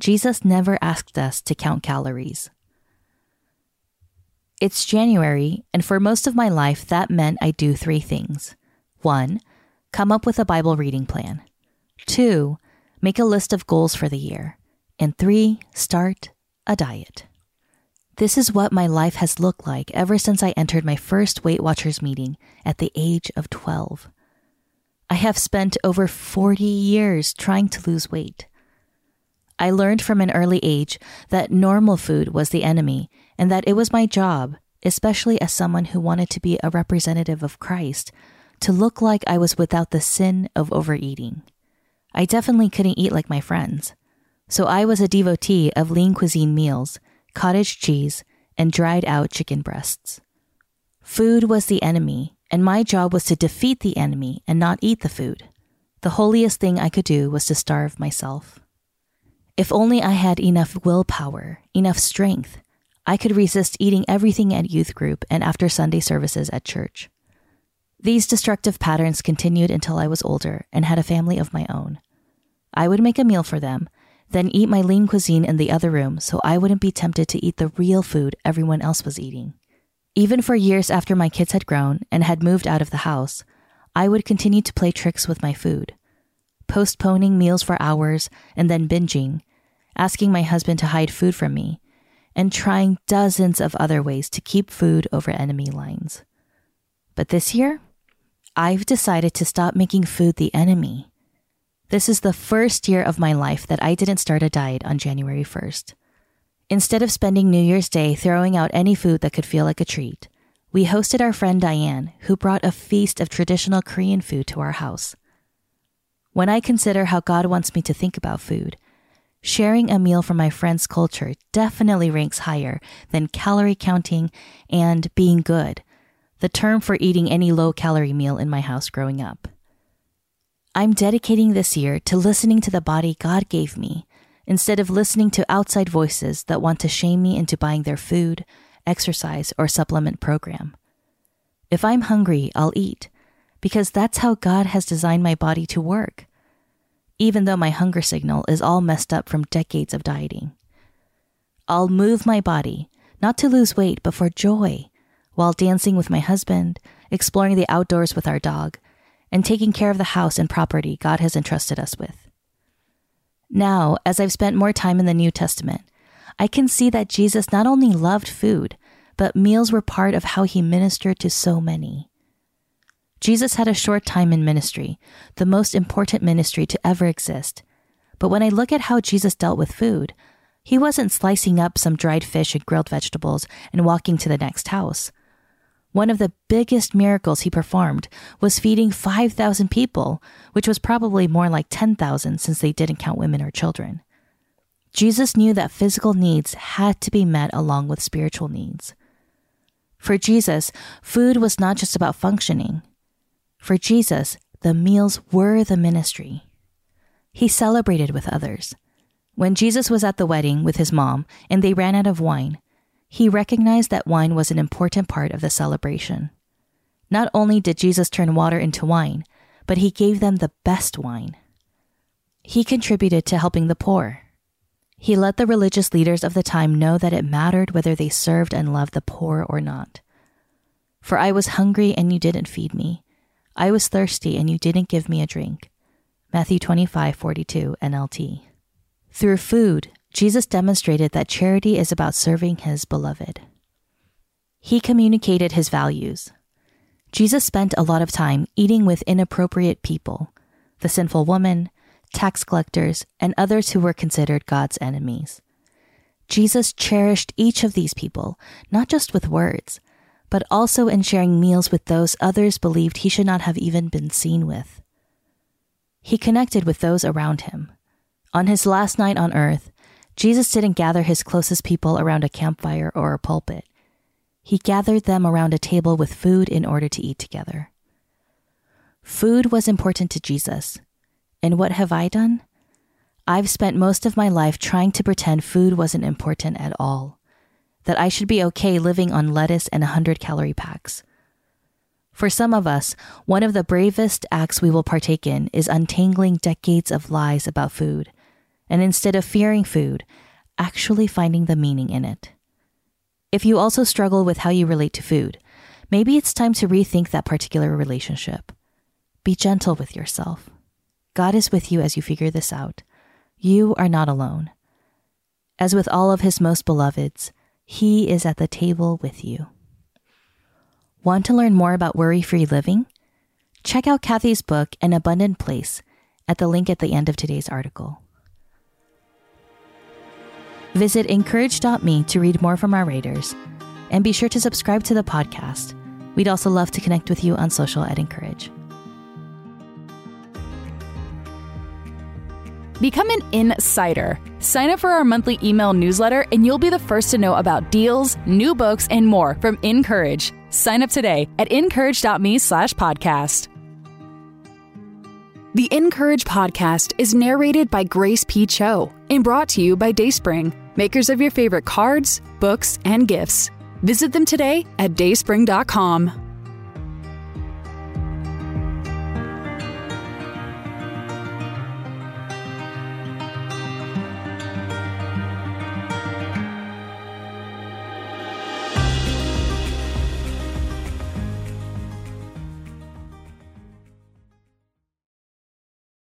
Jesus never asked us to count calories. It's January, and for most of my life, that meant I do three things. One, come up with a Bible reading plan. Two, make a list of goals for the year. And three, start a diet. This is what my life has looked like ever since I entered my first Weight Watchers meeting at the age of 12. I have spent over 40 years trying to lose weight. I learned from an early age that normal food was the enemy and that it was my job, especially as someone who wanted to be a representative of Christ, to look like I was without the sin of overeating. I definitely couldn't eat like my friends. So I was a devotee of lean cuisine meals, cottage cheese, and dried out chicken breasts. Food was the enemy, and my job was to defeat the enemy and not eat the food. The holiest thing I could do was to starve myself. If only I had enough willpower, enough strength, I could resist eating everything at youth group and after Sunday services at church. These destructive patterns continued until I was older and had a family of my own. I would make a meal for them, then eat my lean cuisine in the other room so I wouldn't be tempted to eat the real food everyone else was eating. Even for years after my kids had grown and had moved out of the house, I would continue to play tricks with my food, postponing meals for hours and then binging, asking my husband to hide food from me, and trying dozens of other ways to keep food over enemy lines. But this year, I've decided to stop making food the enemy. This is the first year of my life that I didn't start a diet on January 1st. Instead of spending New Year's Day throwing out any food that could feel like a treat, we hosted our friend Diane, who brought a feast of traditional Korean food to our house. When I consider how God wants me to think about food, sharing a meal from my friend's culture definitely ranks higher than calorie counting and being good, the term for eating any low calorie meal in my house growing up. I'm dedicating this year to listening to the body God gave me instead of listening to outside voices that want to shame me into buying their food, exercise, or supplement program. If I'm hungry, I'll eat because that's how God has designed my body to work even though my hunger signal is all messed up from decades of dieting. I'll move my body, not to lose weight, but for joy, while dancing with my husband, exploring the outdoors with our dog, and taking care of the house and property God has entrusted us with. Now, as I've spent more time in the New Testament, I can see that Jesus not only loved food, but meals were part of how he ministered to so many. Jesus had a short time in ministry, the most important ministry to ever exist. But when I look at how Jesus dealt with food, he wasn't slicing up some dried fish and grilled vegetables and walking to the next house. One of the biggest miracles he performed was feeding 5,000 people, which was probably more like 10,000 since they didn't count women or children. Jesus knew that physical needs had to be met along with spiritual needs. For Jesus, food was not just about functioning, for Jesus, the meals were the ministry. He celebrated with others. When Jesus was at the wedding with his mom and they ran out of wine, he recognized that wine was an important part of the celebration. Not only did Jesus turn water into wine, but he gave them the best wine. He contributed to helping the poor. He let the religious leaders of the time know that it mattered whether they served and loved the poor or not. For I was hungry and you didn't feed me. I was thirsty and you didn't give me a drink. Matthew 25:42 NLT. Through food, Jesus demonstrated that charity is about serving his beloved. He communicated his values. Jesus spent a lot of time eating with inappropriate people, the sinful woman, tax collectors, and others who were considered God's enemies. Jesus cherished each of these people, not just with words, but also in sharing meals with those others believed he should not have even been seen with. He connected with those around him. On his last night on earth, Jesus didn't gather his closest people around a campfire or a pulpit. He gathered them around a table with food in order to eat together. Food was important to Jesus. And what have I done? I've spent most of my life trying to pretend food wasn't important at all, that I should be okay living on lettuce and 100 calorie packs. For some of us, one of the bravest acts we will partake in is untangling decades of lies about food, and instead of fearing food, actually finding the meaning in it. If you also struggle with how you relate to food, maybe it's time to rethink that particular relationship. Be gentle with yourself. God is with you as you figure this out. You are not alone. As with all of his most beloveds, he is at the table with you. Want to learn more about worry free living? Check out Kathi's book, An Abundant Place, at the link at the end of today's article. Visit incourage.me to read more from our readers, and be sure to subscribe to the podcast. We'd also love to connect with you on social at Encourage. Become an insider. Sign up for our monthly email newsletter, and you'll be the first to know about deals, new books, and more from Encourage. Sign up today at incourage.me slash podcast. The Encourage podcast is narrated by Grace P. Cho and brought to you by Dayspring, makers of your favorite cards, books, and gifts. Visit them today at dayspring.com.